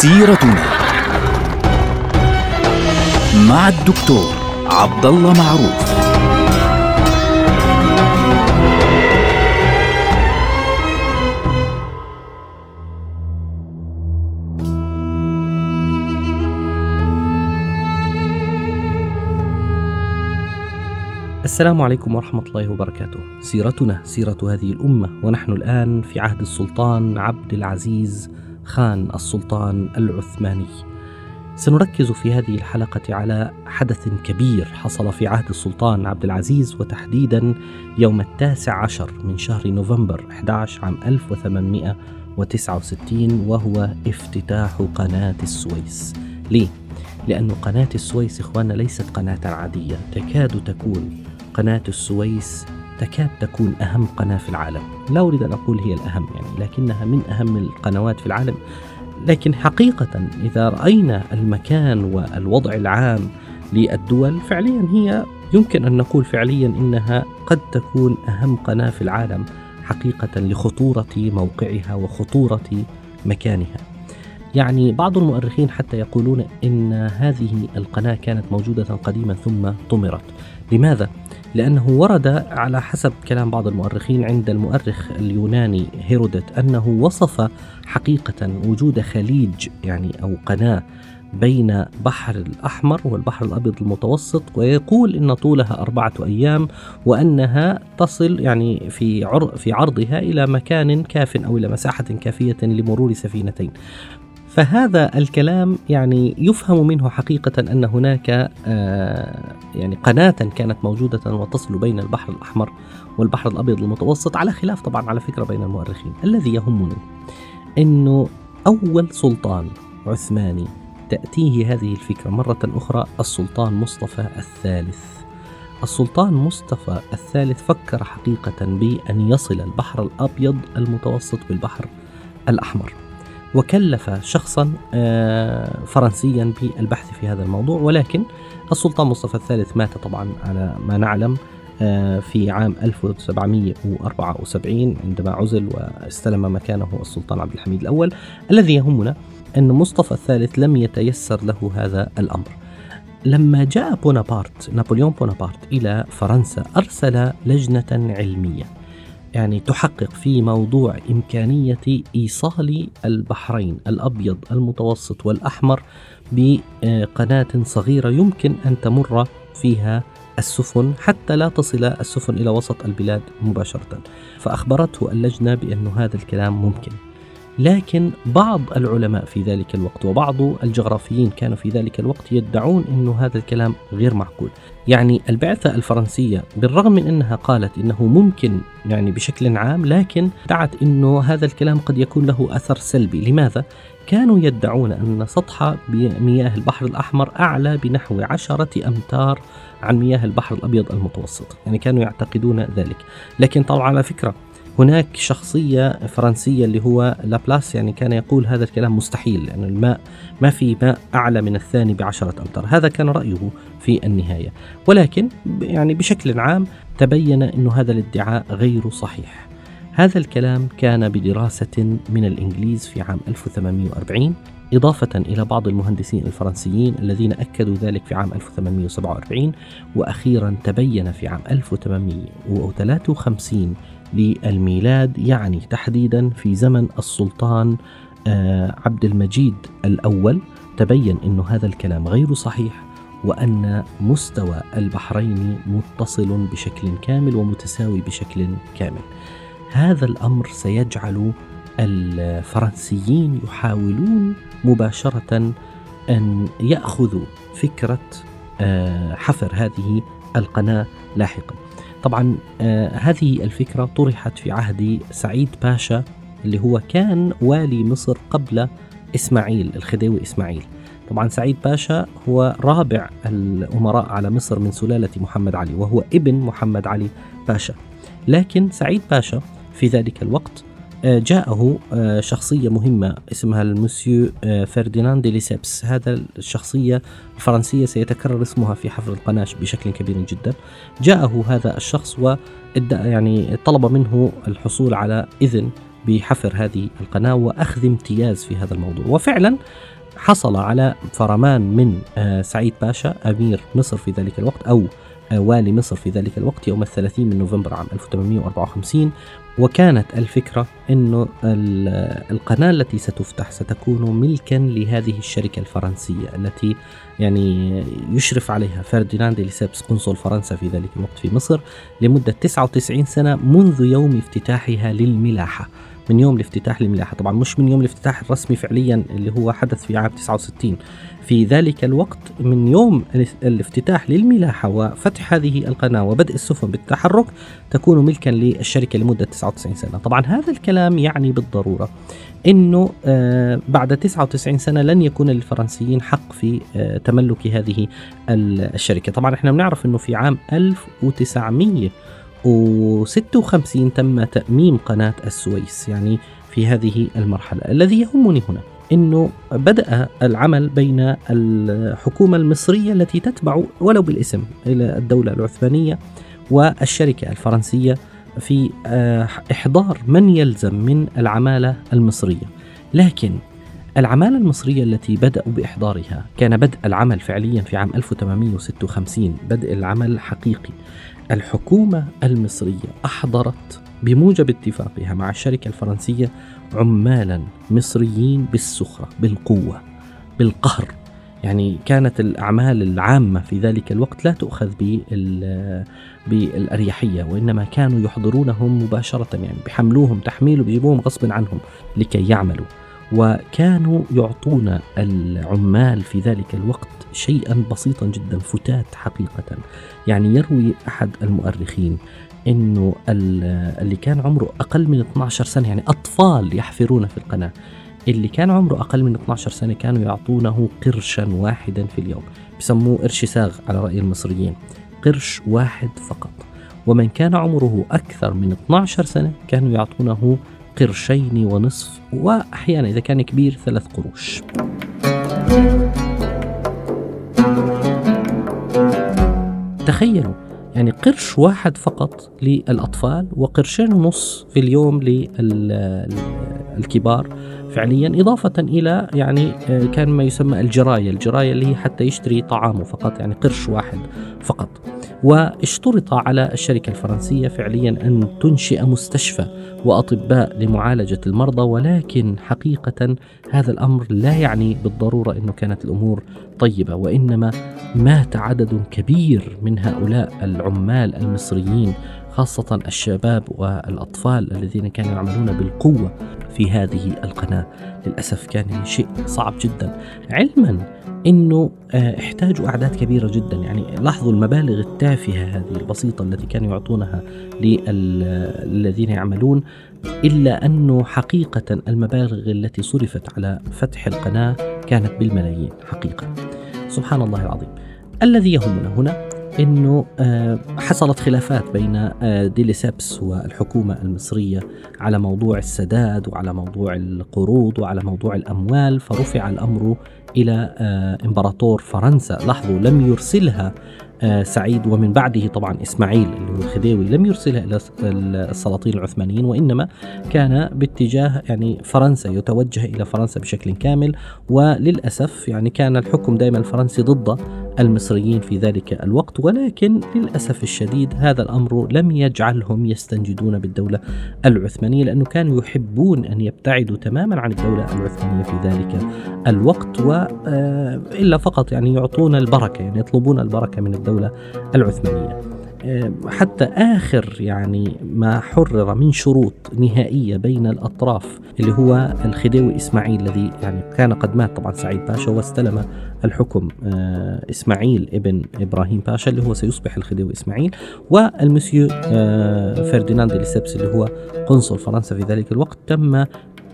سيرتنا مع الدكتور عبد الله معروف السلام عليكم ورحمة الله وبركاته. سيرتنا سيرة هذه الأمة ونحن الآن في عهد السلطان عبد العزيز خان السلطان العثماني. سنركز في هذه الحلقة على حدث كبير حصل في عهد السلطان عبد العزيز وتحديدا يوم التاسع عشر من شهر نوفمبر 11 عام 1869 وهو افتتاح قناة السويس. ليه؟ لأن قناة السويس إخواننا ليست قناة عادية تكاد تكون قناة السويس تكاد تكون أهم قناة في العالم. لا أريد أن أقول هي الأهم يعني لكنها من أهم القنوات في العالم. لكن حقيقة إذا رأينا المكان والوضع العام للدول فعليا هي يمكن أن نقول فعليا إنها قد تكون أهم قناة في العالم حقيقة لخطورة موقعها وخطورة مكانها. يعني بعض المؤرخين حتى يقولون إن هذه القناة كانت موجودة قديما ثم طمرت. لماذا؟ لأنه ورد على حسب كلام بعض المؤرخين عند المؤرخ اليوناني هيرودت أنه وصف حقيقة وجود خليج يعني أو قناة بين بحر الأحمر والبحر الأبيض المتوسط ويقول إن طولها أربعة أيام وأنها تصل يعني في في عرضها إلى مكان كاف أو إلى مساحة كافية لمرور سفينتين فهذا الكلام يعني يفهم منه حقيقة أن هناك آه يعني قناة كانت موجودة وتصل بين البحر الأحمر والبحر الأبيض المتوسط على خلاف طبعا على فكرة بين المؤرخين. الذي يهمني أنه أول سلطان عثماني تأتيه هذه الفكرة مرة أخرى السلطان مصطفى الثالث. السلطان مصطفى الثالث فكر حقيقة بأن يصل البحر الأبيض المتوسط بالبحر الأحمر. وكلف شخصا فرنسيا بالبحث في هذا الموضوع ولكن السلطان مصطفى الثالث مات طبعا على ما نعلم في عام 1774 عندما عزل واستلم مكانه السلطان عبد الحميد الأول. الذي يهمنا أن مصطفى الثالث لم يتيسر له هذا الأمر. لما جاء بونابرت نابليون بونابرت إلى فرنسا أرسل لجنة علمية. يعني تحقق في موضوع إمكانية إيصال البحرين الأبيض المتوسط والأحمر بقناة صغيرة يمكن أن تمر فيها السفن حتى لا تصل السفن إلى وسط البلاد مباشرة. فأخبرته اللجنة بأن هذا الكلام ممكن. لكن بعض العلماء في ذلك الوقت وبعض الجغرافيين كانوا في ذلك الوقت يدعون أن هذا الكلام غير معقول. يعني البعثة الفرنسية بالرغم من أنها قالت أنه ممكن يعني بشكل عام لكن دعت أنه هذا الكلام قد يكون له أثر سلبي. لماذا؟ كانوا يدعون أن سطح مياه البحر الأحمر أعلى بنحو عشرة أمتار عن مياه البحر الأبيض المتوسط. يعني كانوا يعتقدون ذلك. لكن طبعا على فكرة هناك شخصية فرنسية اللي هو لابلاس يعني كان يقول هذا الكلام مستحيل لأن الماء ما في ماء أعلى من الثاني بعشرة أمتار. هذا كان رأيه في النهاية. ولكن يعني بشكل عام تبين أن هذا الادعاء غير صحيح. هذا الكلام كان بدراسة من الإنجليز في عام 1840 إضافة إلى بعض المهندسين الفرنسيين الذين أكدوا ذلك في عام 1847 وأخيرا تبين في عام 1853 للميلاد يعني تحديدا في زمن السلطان عبد المجيد الأول. تبين أن هذا الكلام غير صحيح وأن مستوى البحرين متصل بشكل كامل ومتساوي بشكل كامل. هذا الأمر سيجعل الفرنسيين يحاولون مباشرة أن يأخذوا فكرة حفر هذه القناة لاحقا. طبعا آه هذه الفكرة طرحت في عهد سعيد باشا اللي هو كان والي مصر قبل إسماعيل الخديوي إسماعيل. طبعا سعيد باشا هو رابع الأمراء على مصر من سلالة محمد علي وهو ابن محمد علي باشا. لكن سعيد باشا في ذلك الوقت جاءه شخصية مهمة اسمها المسيو فرديناند دي ليسيبس. هذا الشخصية الفرنسية سيتكرر اسمها في حفر القناة بشكل كبير جدا. جاءه هذا الشخص و يعني طلب منه الحصول على إذن بحفر هذه القناة وأخذ امتياز في هذا الموضوع. وفعلا حصل على فرمان من آه، سعيد باشا أمير مصر في ذلك الوقت أو آه، والي مصر في ذلك الوقت يوم الثلاثين من نوفمبر عام 1854 وكانت الفكرة أنه القناة التي ستفتح ستكون ملكا لهذه الشركة الفرنسية التي يعني يشرف عليها فرديناند ليسيبس قنصل فرنسا في ذلك الوقت في مصر لمدة 99 سنة منذ يوم افتتاحها للملاحة. من يوم الافتتاح للملاحة طبعا مش من يوم الافتتاح الرسمي فعليا اللي هو حدث في عام 69 في ذلك الوقت من يوم الافتتاح للملاحة وفتح هذه القناة وبدء السفن بالتحرك تكون ملكا للشركة لمدة 99 سنة. طبعا هذا الكلام يعني بالضرورة إنه آه بعد 99 سنة لن يكون للفرنسيين حق في آه تملك هذه الشركة، طبعا إحنا بنعرف إنه في عام 1956 تم تأميم قناة السويس يعني في هذه المرحلة. الذي يهمني هنا إنه بدأ العمل بين الحكومة المصرية التي تتبع ولو بالاسم إلى الدولة العثمانية والشركة الفرنسية في آه، إحضار من يلزم من العمالة المصرية. لكن العمالة المصرية التي بدأوا بإحضارها كان بدء العمل فعليا في عام 1856 بدء العمل حقيقي. الحكومة المصرية أحضرت بموجب اتفاقها مع الشركة الفرنسية عمالا مصريين بالسخرة بالقوة بالقهر. يعني كانت الأعمال العامة في ذلك الوقت لا تؤخذ بالأريحية وإنما كانوا يحضرونهم مباشرة يعني بحملوهم تحميل وبيجيبوهم غصب عنهم لكي يعملوا. وكانوا يعطون العمال في ذلك الوقت شيئا بسيطا جدا فتات حقيقة. يعني يروي أحد المؤرخين إنه اللي كان عمره أقل من 12 سنة يعني أطفال يحفرون في القناة اللي كان عمره أقل من 12 سنة كانوا يعطونه قرشا واحدا في اليوم. بسموه قرش ساغ على رأي المصريين. قرش واحد فقط. ومن كان عمره أكثر من 12 سنة كانوا يعطونه قرشين ونصف وأحيانا إذا كان كبير ثلاث قروش. تخيلوا يعني قرش واحد فقط للأطفال وقرشين ونص في اليوم للكبار فعليا إضافة إلى يعني آه، كان ما يسمى الجراية الجراية اللي هي حتى يشتري طعامه فقط يعني قرش واحد فقط. واشترط على الشركة الفرنسية فعليا أن تنشئ مستشفى وأطباء لمعالجة المرضى ولكن حقيقة هذا الأمر لا يعني بالضرورة أنه كانت الأمور طيبة وإنما مات عدد كبير من هؤلاء العمال المصريين خاصة الشباب والأطفال الذين كانوا يعملون بالقوة في هذه القناة. للأسف كان شيء صعب جدا. علما إنه آه، احتاجوا أعداد كبيرة جدا. يعني لاحظوا المبالغ التافهة هذه البسيطة التي كانوا يعطونها للذين يعملون إلا انه حقيقة المبالغ التي صرفت على فتح القناة كانت بالملايين حقيقة. سبحان الله العظيم. الذي يهمنا هنا إنه آه، حصلت خلافات بين آه، ديليسيبس والحكومة المصرية على موضوع السداد وعلى موضوع القروض وعلى موضوع الأموال فرفع الأمر إلى آه، إمبراطور فرنسا. لاحظوا لم يرسلها سعيد ومن بعده طبعا إسماعيل اللي هو الخديوي لم يرسلها إلى السلاطين العثمانيين وإنما كان باتجاه يعني فرنسا يتوجه إلى فرنسا بشكل كامل وللأسف يعني كان الحكم دائما الفرنسي ضد المصريين في ذلك الوقت ولكن للأسف الشديد هذا الأمر لم يجعلهم يستنجدون بالدولة العثمانية لأنه كانوا يحبون أن يبتعدوا تماما عن الدولة العثمانية في ذلك الوقت والا آه، فقط يعني يعطون البركة يعني يطلبون البركة من الدولة الدولة العثمانية. حتى آخر يعني ما حرر من شروط نهائية بين الأطراف اللي هو الخديوي إسماعيل الذي يعني كان قد مات طبعا سعيد باشا واستلم الحكم آه، إسماعيل ابن إبراهيم باشا اللي هو سيصبح الخديوي إسماعيل والمسيو آه، فرديناند ليسبس اللي هو قنصل فرنسا في ذلك الوقت تم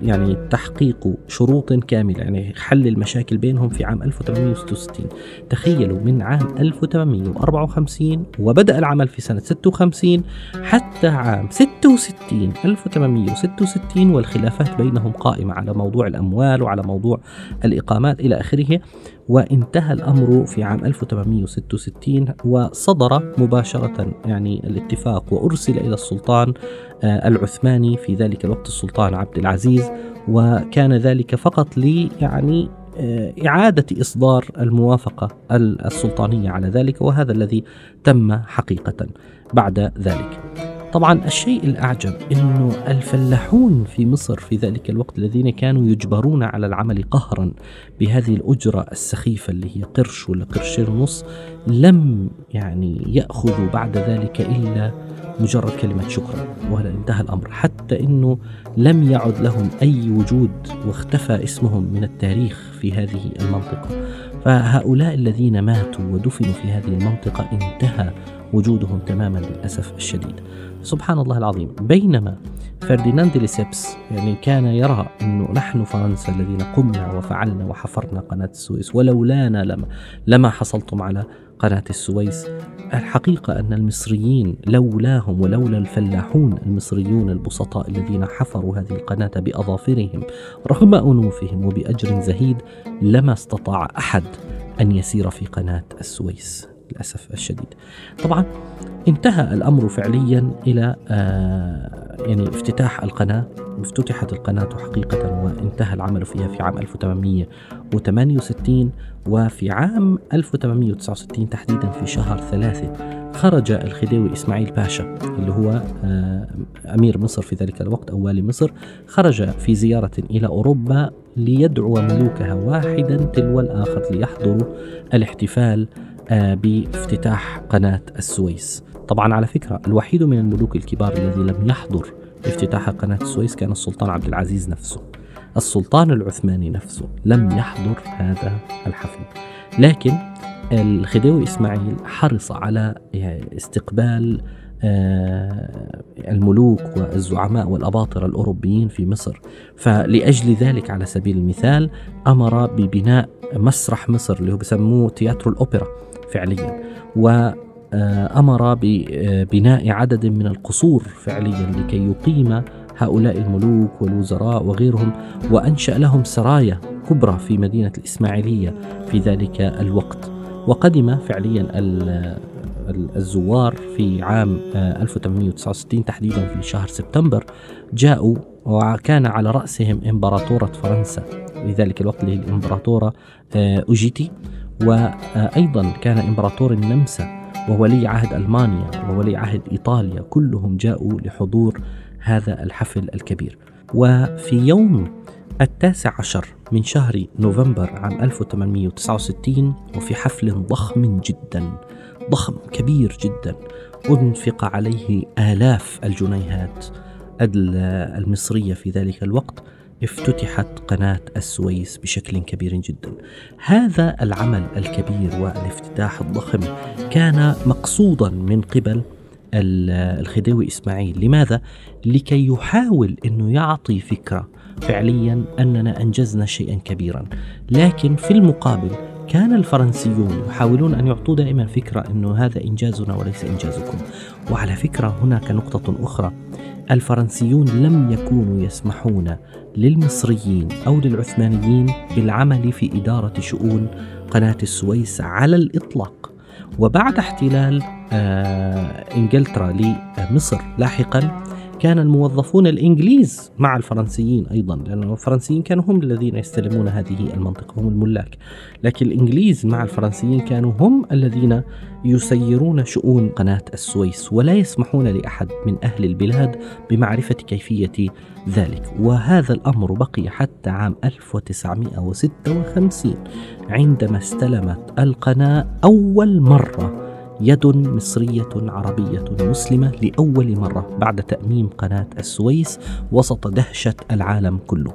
يعني تحقيق شروط كاملة يعني حل المشاكل بينهم في عام 1866 تخيلوا من عام 1854 وبدأ العمل في سنة 56 حتى عام 66 1866 والخلافات بينهم قائمة على موضوع الأموال وعلى موضوع الإقامات إلى آخره. وانتهى الأمر في عام 1866 وصدر مباشرة يعني الاتفاق وأرسل إلى السلطان العثماني في ذلك الوقت السلطان عبد العزيز وكان ذلك فقط لي يعني آه، إعادة إصدار الموافقة السلطانية على ذلك وهذا الذي تم حقيقة بعد ذلك. طبعا الشيء الأعجب أنه الفلاحون في مصر في ذلك الوقت الذين كانوا يجبرون على العمل قهرا بهذه الأجرة السخيفة اللي هي قرش ولا قرشين ونص لم يعني يأخذوا بعد ذلك إلا مجرد كلمة شكرا وهذا انتهى الأمر حتى أنه لم يعد لهم أي وجود واختفى اسمهم من التاريخ في هذه المنطقة. فهؤلاء الذين ماتوا ودفنوا في هذه المنطقة انتهى وجودهم تماما للأسف الشديد. سبحان الله العظيم. بينما فرديناند ليسيبس يعني كان يرى أنه نحن فرنسا الذين قمنا وفعلنا وحفرنا قناة السويس ولولانا لما, لما حصلتم على قناة السويس الحقيقة أن المصريين لولاهم ولولا الفلاحون المصريون البسطاء الذين حفروا هذه القناة بأظافرهم رغم أنوفهم وبأجر زهيد لما استطاع أحد أن يسير في قناة السويس. للأسف الشديد. طبعا انتهى الأمر فعليا إلى آه يعني افتتاح القناة افتتحت القناة حقيقة وانتهى العمل فيها في عام 1868 وفي عام 1869 تحديدا في شهر ثلاثة خرج الخديوي إسماعيل باشا اللي هو آه، أمير مصر في ذلك الوقت أو والي مصر خرج في زيارة إلى أوروبا ليدعو ملوكها واحدا تلو الآخر ليحضروا الاحتفال بافتتاح قناة السويس. طبعا على فكرة الوحيد من الملوك الكبار الذي لم يحضر افتتاح قناة السويس كان السلطان عبد العزيز نفسه. السلطان العثماني نفسه لم يحضر هذا الحفل. لكن الخديوي إسماعيل حرص على استقبال آه، الملوك والزعماء والأباطرة الأوروبيين في مصر. فلأجل ذلك على سبيل المثال أمر ببناء مسرح مصر اللي هو بسموه تياترو الأوبرا فعليا. وأمر ببناء عدد من القصور فعليا لكي يقيم هؤلاء الملوك والوزراء وغيرهم وأنشأ لهم سرايا كبرى في مدينة الإسماعيلية في ذلك الوقت. وقدم فعليا الزوار في عام 1869 تحديدا في شهر سبتمبر جاءوا وكان على رأسهم إمبراطورة فرنسا. في ذلك الوقت اللي هي الإمبراطورة آه، أوجيتي. وأيضا كان إمبراطور النمسا وولي عهد ألمانيا وولي عهد إيطاليا كلهم جاءوا لحضور هذا الحفل الكبير. وفي يوم التاسع عشر من شهر نوفمبر عام 1869 وفي حفل ضخم جدا ضخم كبير جدا أنفق عليه آلاف الجنيهات. المصرية في ذلك الوقت افتتحت قناة السويس بشكل كبير جدا. هذا العمل الكبير والافتتاح الضخم كان مقصودا من قبل الخديوي إسماعيل، لماذا؟ لكي يحاول إنه يعطي فكرة فعليا أننا أنجزنا شيئا كبيرا، لكن في المقابل كان الفرنسيون يحاولون أن يعطوا دائما فكرة إنه هذا إنجازنا وليس إنجازكم، وعلى فكرة هناك نقطة أخرى الفرنسيون لم يكونوا يسمحون للمصريين أو للعثمانيين بالعمل في إدارة شؤون قناة السويس على الإطلاق. وبعد احتلال آه إنجلترا لمصر لاحقا كان الموظفون الإنجليز مع الفرنسيين أيضا لأن الفرنسيين كانوا هم الذين يستلمون هذه المنطقة هم الملاك. لكن الإنجليز مع الفرنسيين كانوا هم الذين يسيرون شؤون قناة السويس ولا يسمحون لأحد من أهل البلاد بمعرفة كيفية ذلك. وهذا الأمر بقي حتى عام 1956 عندما استلمت القناة أول مرة يد مصرية عربية مسلمة لأول مرة بعد تأميم قناة السويس وسط دهشة العالم كله.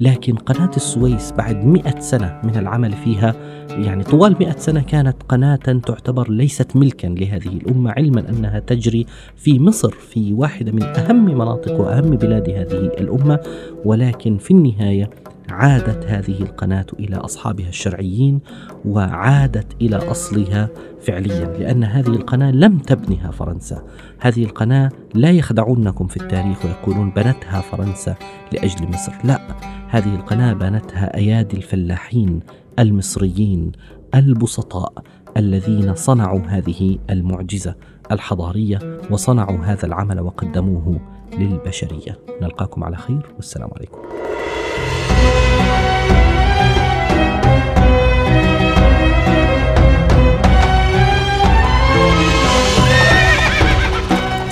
لكن قناة السويس بعد مئة سنة من العمل فيها يعني طوال مئة سنة كانت قناة تعتبر ليست ملكا لهذه الأمة علما أنها تجري في مصر في واحدة من أهم مناطق وأهم بلاد هذه الأمة. ولكن في النهاية عادت هذه القناة إلى أصحابها الشرعيين وعادت إلى أصلها فعليا لأن هذه القناة لم تبنها فرنسا. هذه القناة لا يخدعونكم في التاريخ ويقولون بنتها فرنسا لأجل مصر. لا هذه القناة بنتها أيادي الفلاحين المصريين البسطاء الذين صنعوا هذه المعجزة الحضارية وصنعوا هذا العمل وقدموه للبشرية. نلقاكم على خير والسلام عليكم.